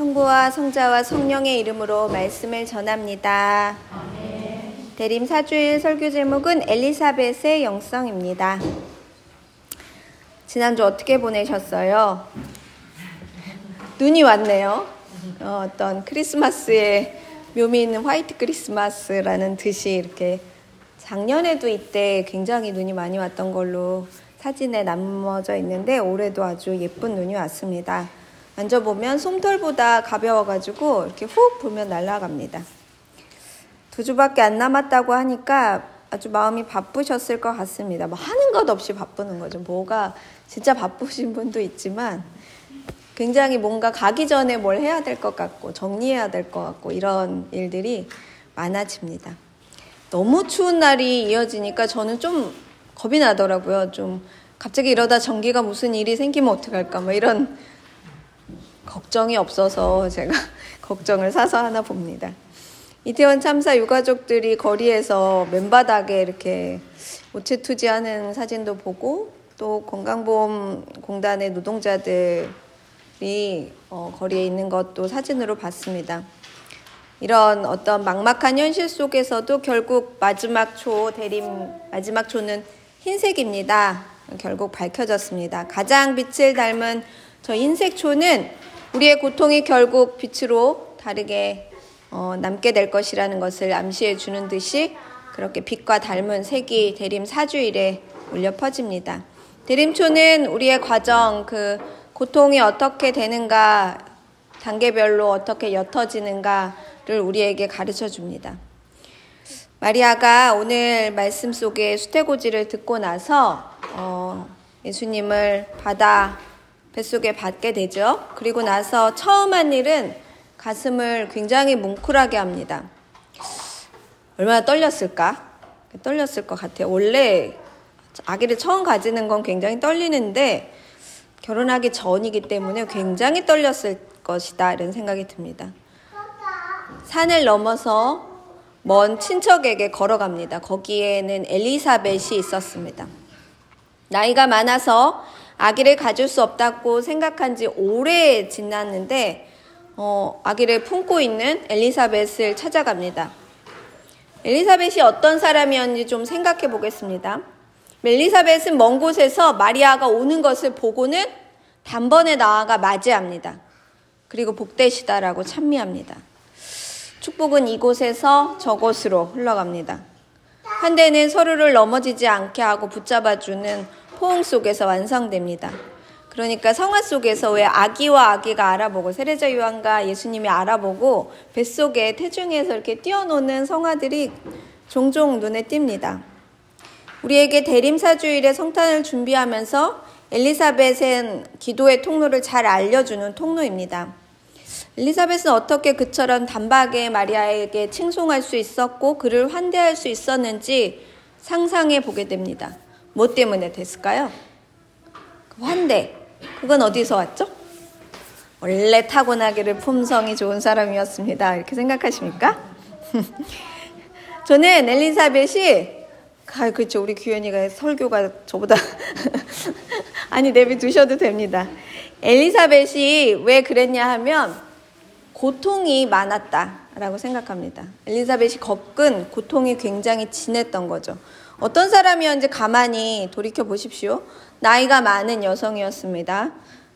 성부와 성자와 성령의 이름으로 말씀을 전합니다. 대림 사주일 설교 제목은 엘리사벳의 영성입니다. 지난주 어떻게 보내셨어요? 눈이 왔네요. 어, 떤 크리스마스의 묘미 있는 화이트 크리스마스라는 듯이 이렇게 작년에도 이때 굉장히 눈이 많이 왔던 걸로 사진에 남어져 있는데 올해도 아주 예쁜 눈이 왔습니다. 만져보면 솜털보다 가벼워가지고 이렇게 훅 불면 날아갑니다. 두 주밖에 안 남았다고 하니까 아주 마음이 바쁘셨을 것 같습니다. 뭐 하는 것 없이 바쁘는 거죠. 뭐가 진짜 바쁘신 분도 있지만 굉장히 뭔가 가기 전에 뭘 해야 될 것 같고 정리해야 될 것 같고 이런 일들이 많아집니다. 너무 추운 날이 이어지니까 저는 좀 겁이 나더라고요. 좀 갑자기 이러다 전기가 무슨 일이 생기면 어떡할까 뭐 이런 걱정이 없어서 제가 걱정을 사서 하나 봅니다. 이태원 참사 유가족들이 거리에서 맨바닥에 이렇게 우체투지하는 사진도 보고 또 건강보험공단의 노동자들이 어, 거리에 있는 것도 사진으로 봤습니다. 이런 어떤 막막한 현실 속에서도 결국 마지막 초 대림 마지막 초는 흰색입니다. 결국 밝혀졌습니다. 가장 빛을 닮은 저 흰색 초는 우리의 고통이 결국 빛으로 다르게 어, 남게 될 것이라는 것을 암시해 주는 듯이 그렇게 빛과 닮은 색이 대림 사주일에 울려 퍼집니다. 대림초는 우리의 과정, 그 고통이 어떻게 되는가, 단계별로 어떻게 옅어지는가를 우리에게 가르쳐 줍니다. 마리아가 오늘 말씀 속에 수태고지를 듣고 나서 어, 예수님을 받아 뱃속에 받게 되죠. 그리고 나서 처음 한 일은 가슴을 굉장히 뭉클하게 합니다. 얼마나 떨렸을까? 떨렸을 것 같아요. 원래 아기를 처음 가지는 건 굉장히 떨리는데 결혼하기 전이기 때문에 굉장히 떨렸을 것이다. 이런 생각이 듭니다. 산을 넘어서 먼 친척에게 걸어갑니다. 거기에는 엘리사벳이 있었습니다. 나이가 많아서 아기를 가질 수 없다고 생각한 지 오래 지났는데 어, 아기를 품고 있는 엘리사벳을 찾아갑니다. 엘리사벳이 어떤 사람이었는지 좀 생각해 보겠습니다. 엘리사벳은 먼 곳에서 마리아가 오는 것을 보고는 단번에 나아가 맞이합니다. 그리고 복되시다라고 찬미합니다. 축복은 이곳에서 저곳으로 흘러갑니다. 한대는 서로를 넘어지지 않게 하고 붙잡아주는 포옹 속에서 완성됩니다. 그러니까 성화 속에서 왜 아기와 아기가 알아보고 세례자 요한과 예수님이 알아보고 뱃속에 태중에서 이렇게 뛰어노는 성화들이 종종 눈에 띕니다. 우리에게 대림사주일에 성탄을 준비하면서 엘리사벳은 기도의 통로를 잘 알려주는 통로입니다. 엘리사벳은 어떻게 그처럼 단박에 마리아에게 칭송할 수 있었고 그를 환대할 수 있었는지 상상해 보게 됩니다. 뭐 때문에 됐을까요? 그 환대. 그건 어디서 왔죠? 원래 타고나기를 품성이 좋은 사람이었습니다. 이렇게 생각하십니까? 저는 엘리사벳이 아, 그렇죠. 우리 규현이가 설교가 저보다 아니 내비 두셔도 됩니다. 엘리사벳이 왜 그랬냐 하면 고통이 많았다라고 생각합니다. 엘리사벳이 겪은 고통이 굉장히 진했던 거죠. 어떤 사람이었는지 가만히 돌이켜 보십시오. 나이가 많은 여성이었습니다.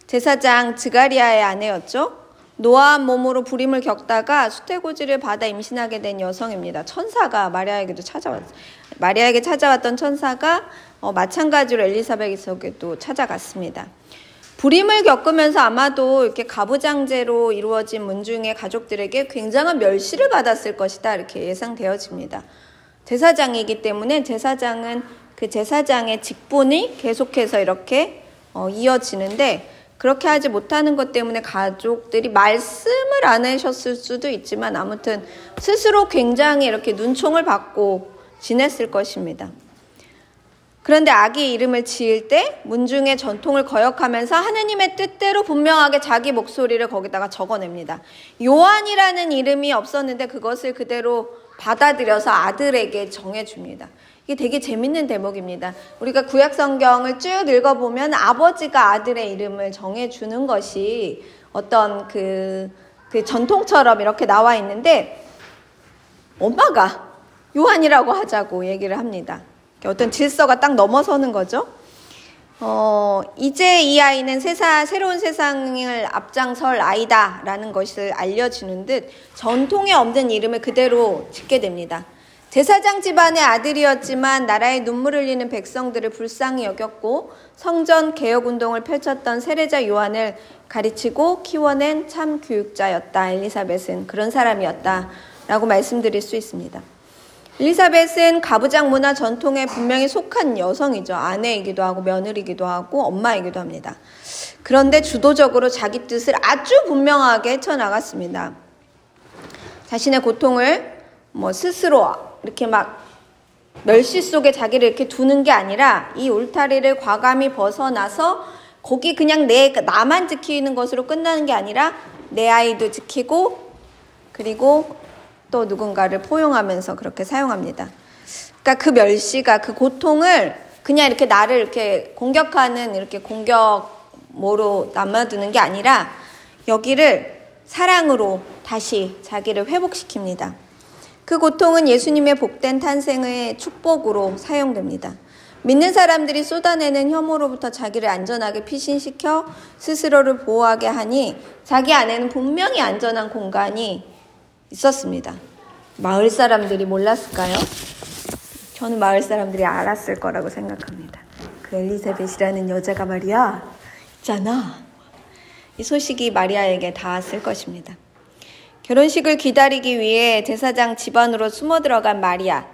제사장 즈가리아의 아내였죠. 노아한 몸으로 불임을 겪다가 수태고지를 받아 임신하게 된 여성입니다. 천사가 마리아에게도 찾아왔 마리아에게 찾아왔던 천사가 어, 마찬가지로 엘리사벳에게도 찾아갔습니다. 불임을 겪으면서 아마도 이렇게 가부장제로 이루어진 문중의 가족들에게 굉장한 멸시를 받았을 것이다 이렇게 예상되어집니다. 제사장이기 때문에 제사장은 그 제사장의 직분이 계속해서 이렇게 어, 이어지는데 그렇게 하지 못하는 것 때문에 가족들이 말씀을 안 하셨을 수도 있지만 아무튼 스스로 굉장히 이렇게 눈총을 받고 지냈을 것입니다. 그런데 아기 이름을 지을 때 문중의 전통을 거역하면서 하느님의 뜻대로 분명하게 자기 목소리를 거기다가 적어냅니다. 요한이라는 이름이 없었는데 그것을 그대로 받아들여서 아들에게 정해줍니다. 이게 되게 재밌는 대목입니다. 우리가 구약 성경을 쭉 읽어보면 아버지가 아들의 이름을 정해주는 것이 어떤 그 그 전통처럼 이렇게 나와 있는데 엄마가 요한이라고 하자고 얘기를 합니다. 어떤 질서가 딱 넘어서는 거죠. 어, 이제 이 아이는 세상, 새로운 세상을 앞장설 아이다 라는 것을 알려주는 듯 전통에 없는 이름을 그대로 짓게 됩니다. 제사장 집안의 아들이었지만 나라의 눈물 흘리는 백성들을 불쌍히 여겼고 성전 개혁 운동을 펼쳤던 세례자 요한을 가르치고 키워낸 참 교육자였다. 엘리사벳은 그런 사람이었다 라고 말씀드릴 수 있습니다. 엘리사벳은 가부장 문화 전통에 분명히 속한 여성이죠. 아내이기도 하고 며느리이기도 하고 엄마이기도 합니다. 그런데 주도적으로 자기 뜻을 아주 분명하게 헤쳐나갔습니다. 자신의 고통을 뭐 스스로 이렇게 막 멸시 속에 자기를 이렇게 두는 게 아니라 이 울타리를 과감히 벗어나서 거기 그냥 내 나만 지키는 것으로 끝나는 게 아니라 내 아이도 지키고 그리고 또 누군가를 포용하면서 그렇게 사용합니다. 그러니까 그 멸시가 그 고통을 그냥 이렇게 나를 이렇게 공격하는 이렇게 공격모로 남아두는 게 아니라 여기를 사랑으로 다시 자기를 회복시킵니다. 그 고통은 예수님의 복된 탄생의 축복으로 사용됩니다. 믿는 사람들이 쏟아내는 혐오로부터 자기를 안전하게 피신시켜 스스로를 보호하게 하니 자기 안에는 분명히 안전한 공간이 있었습니다. 마을 사람들이 몰랐을까요? 저는 마을 사람들이 알았을 거라고 생각합니다. 그 엘리사벳이라는 여자가 말이야, 있잖아. 이 소식이 마리아에게 닿았을 것입니다. 결혼식을 기다리기 위해 제사장 집안으로 숨어 들어간 마리아.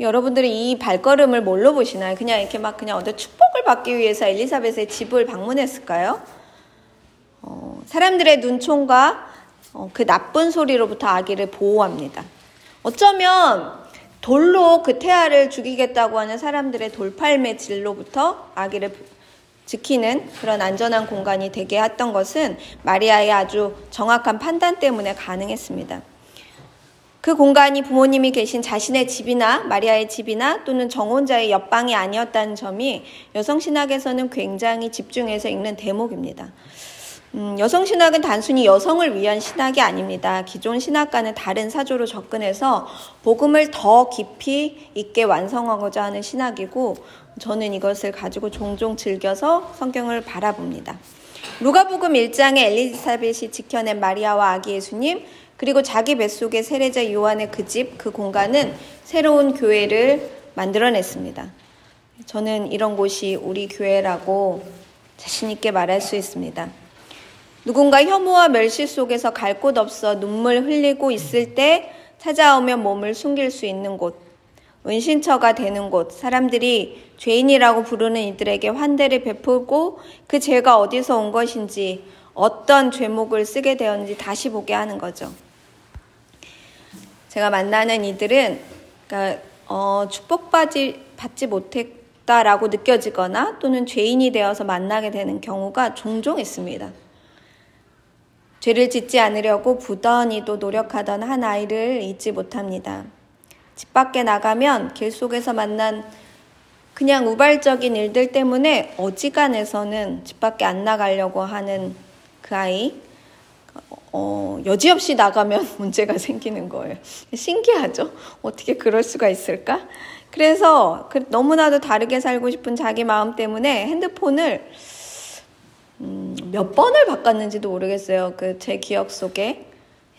여러분들이 이 발걸음을 뭘로 보시나요? 그냥 이렇게 막 그냥 어떤 축복을 받기 위해서 엘리사벳의 집을 방문했을까요? 어, 사람들의 눈총과 어, 그 나쁜 소리로부터 아기를 보호합니다. 어쩌면 돌로 그 태아를 죽이겠다고 하는 사람들의 돌팔매 질로부터 아기를 지키는 그런 안전한 공간이 되게 했던 것은 마리아의 아주 정확한 판단 때문에 가능했습니다. 그 공간이 부모님이 계신 자신의 집이나 마리아의 집이나 또는 정혼자의 옆방이 아니었다는 점이 여성신학에서는 굉장히 집중해서 읽는 대목입니다. 음, 여성 신학은 단순히 여성을 위한 신학이 아닙니다. 기존 신학과는 다른 사조로 접근해서 복음을 더 깊이 있게 완성하고자 하는 신학이고 저는 이것을 가지고 종종 즐겨서 성경을 바라봅니다. 루가복음 1장에 엘리사벳이 지켜낸 마리아와 아기 예수님 그리고 자기 뱃속의 세례자 요한의 그 집, 그 공간은 새로운 교회를 만들어냈습니다. 저는 이런 곳이 우리 교회라고 자신있게 말할 수 있습니다. 누군가 혐오와 멸시 속에서 갈 곳 없어 눈물 흘리고 있을 때 찾아오면 몸을 숨길 수 있는 곳, 은신처가 되는 곳, 사람들이 죄인이라고 부르는 이들에게 환대를 베풀고 그 죄가 어디서 온 것인지 어떤 죄목을 쓰게 되었는지 다시 보게 하는 거죠. 제가 만나는 이들은 그러니까 어, 축복받지 받지 못했다라고 느껴지거나 또는 죄인이 되어서 만나게 되는 경우가 종종 있습니다. 죄를 짓지 않으려고 부단히도 노력하던 한 아이를 잊지 못합니다. 집 밖에 나가면 길 속에서 만난 그냥 우발적인 일들 때문에 어지간해서는 집 밖에 안 나가려고 하는 그 아이, 어, 여지없이 나가면 문제가 생기는 거예요. 신기하죠? 어떻게 그럴 수가 있을까? 그래서 그 너무나도 다르게 살고 싶은 자기 마음 때문에 핸드폰을 음, 몇 번을 바꿨는지도 모르겠어요. 그 제 기억 속에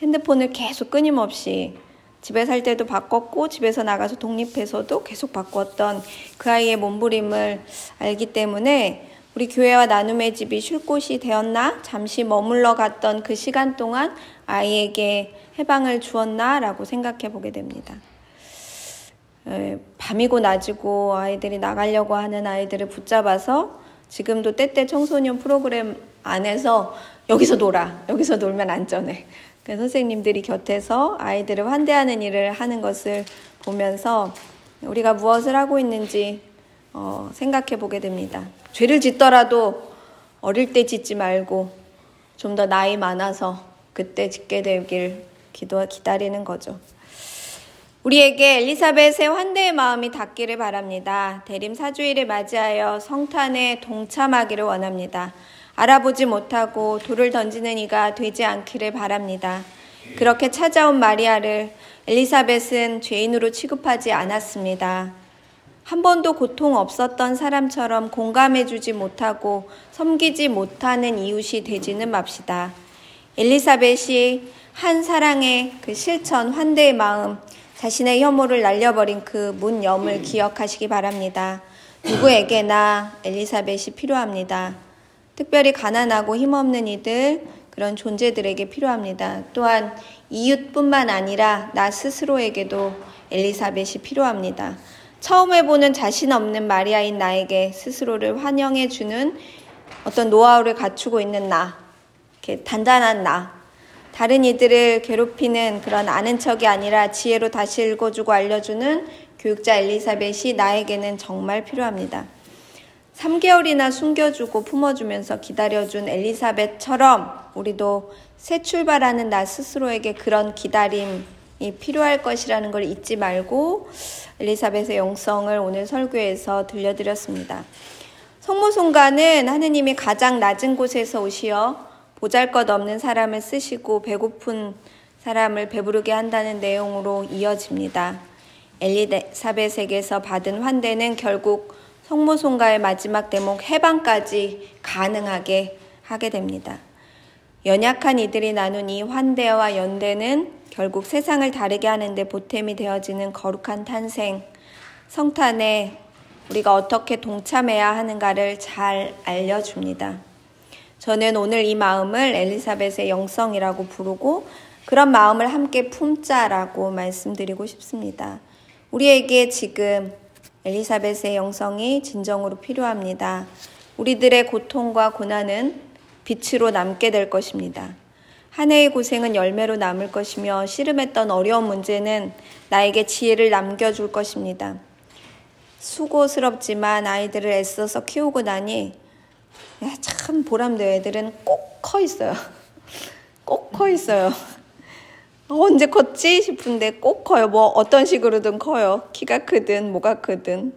핸드폰을 계속 끊임없이 집에 살 때도 바꿨고 집에서 나가서 독립해서도 계속 바꿨던 그 아이의 몸부림을 알기 때문에 우리 교회와 나눔의 집이 쉴 곳이 되었나? 잠시 머물러 갔던 그 시간 동안 아이에게 해방을 주었나? 라고 생각해 보게 됩니다. 밤이고 낮이고 아이들이 나가려고 하는 아이들을 붙잡아서 지금도 때때 청소년 프로그램 안에서 여기서 놀아. 여기서 놀면 안전해. 그 선생님들이 곁에서 아이들을 환대하는 일을 하는 것을 보면서 우리가 무엇을 하고 있는지 어, 생각해 보게 됩니다. 죄를 짓더라도 어릴 때 짓지 말고 좀 더 나이 많아서 그때 짓게 되길 기도 기다리는 거죠. 우리에게 엘리사벳의 환대의 마음이 닿기를 바랍니다. 대림 사주일을 맞이하여 성탄에 동참하기를 원합니다. 알아보지 못하고 돌을 던지는 이가 되지 않기를 바랍니다. 그렇게 찾아온 마리아를 엘리사벳은 죄인으로 취급하지 않았습니다. 한 번도 고통 없었던 사람처럼 공감해주지 못하고 섬기지 못하는 이웃이 되지는 맙시다. 엘리사벳이 한 사랑의 그 실천, 환대의 마음, 자신의 혐오를 날려버린 그 문염을 기억하시기 바랍니다. 누구에게나 엘리사벳이 필요합니다. 특별히 가난하고 힘없는 이들, 그런 존재들에게 필요합니다. 또한 이웃뿐만 아니라 나 스스로에게도 엘리사벳이 필요합니다. 처음 해보는 자신 없는 마리아인 나에게 스스로를 환영해주는 어떤 노하우를 갖추고 있는 나, 이렇게 단단한 나, 다른 이들을 괴롭히는 그런 아는 척이 아니라 지혜로 다시 읽어주고 알려주는 교육자 엘리사벳이 나에게는 정말 필요합니다. 3개월이나 숨겨주고 품어주면서 기다려준 엘리사벳처럼 우리도 새 출발하는 나 스스로에게 그런 기다림, 필요할 것이라는 걸 잊지 말고 엘리사벳의 영성을 오늘 설교에서 들려드렸습니다. 성모송가는 하느님이 가장 낮은 곳에서 오시어 보잘 것 없는 사람을 쓰시고 배고픈 사람을 배부르게 한다는 내용으로 이어집니다. 엘리사벳에게서 받은 환대는 결국 성모송가의 마지막 대목 해방까지 가능하게 하게 됩니다. 연약한 이들이 나눈 이 환대와 연대는 결국 세상을 다르게 하는데 보탬이 되어지는 거룩한 탄생, 성탄에 우리가 어떻게 동참해야 하는가를 잘 알려줍니다. 저는 오늘 이 마음을 엘리사벳의 영성이라고 부르고 그런 마음을 함께 품자라고 말씀드리고 싶습니다. 우리에게 지금 엘리사벳의 영성이 진정으로 필요합니다. 우리들의 고통과 고난은 빛으로 남게 될 것입니다. 한 해의 고생은 열매로 남을 것이며 씨름했던 어려운 문제는 나에게 지혜를 남겨줄 것입니다. 수고스럽지만 아이들을 애써서 키우고 나니 참 보람돼요. 애들은 꼭 커 있어요. 꼭 커 있어요. 언제 컸지 싶은데 꼭 커요. 뭐 어떤 식으로든 커요. 키가 크든 뭐가 크든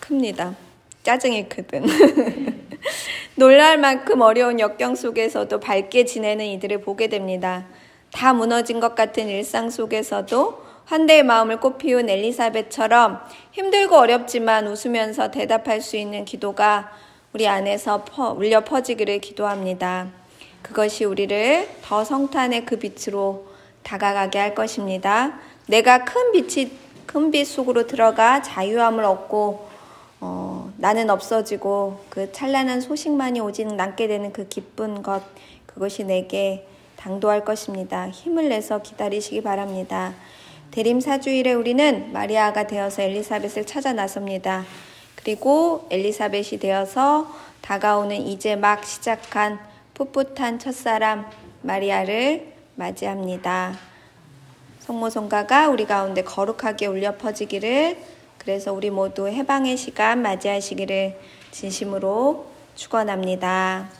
큽니다. 짜증이 크든. 놀랄 만큼 어려운 역경 속에서도 밝게 지내는 이들을 보게 됩니다. 다 무너진 것 같은 일상 속에서도 환대의 마음을 꽃피운 엘리사벳처럼 힘들고 어렵지만 웃으면서 대답할 수 있는 기도가 우리 안에서 퍼, 울려 퍼지기를 기도합니다. 그것이 우리를 더 성탄의 그 빛으로 다가가게 할 것입니다. 내가 큰 빛이 큰 빛 속으로 들어가 자유함을 얻고 어, 나는 없어지고 그 찬란한 소식만이 오직 남게 되는 그 기쁜 것 그것이 내게 당도할 것입니다. 힘을 내서 기다리시기 바랍니다. 대림 사주일에 우리는 마리아가 되어서 엘리사벳을 찾아 나섭니다. 그리고 엘리사벳이 되어서 다가오는 이제 막 시작한 풋풋한 첫사람 마리아를 맞이합니다. 성모성가가 우리 가운데 거룩하게 울려 퍼지기를 그래서 우리 모두 해방의 시간 맞이하시기를 진심으로 축원합니다.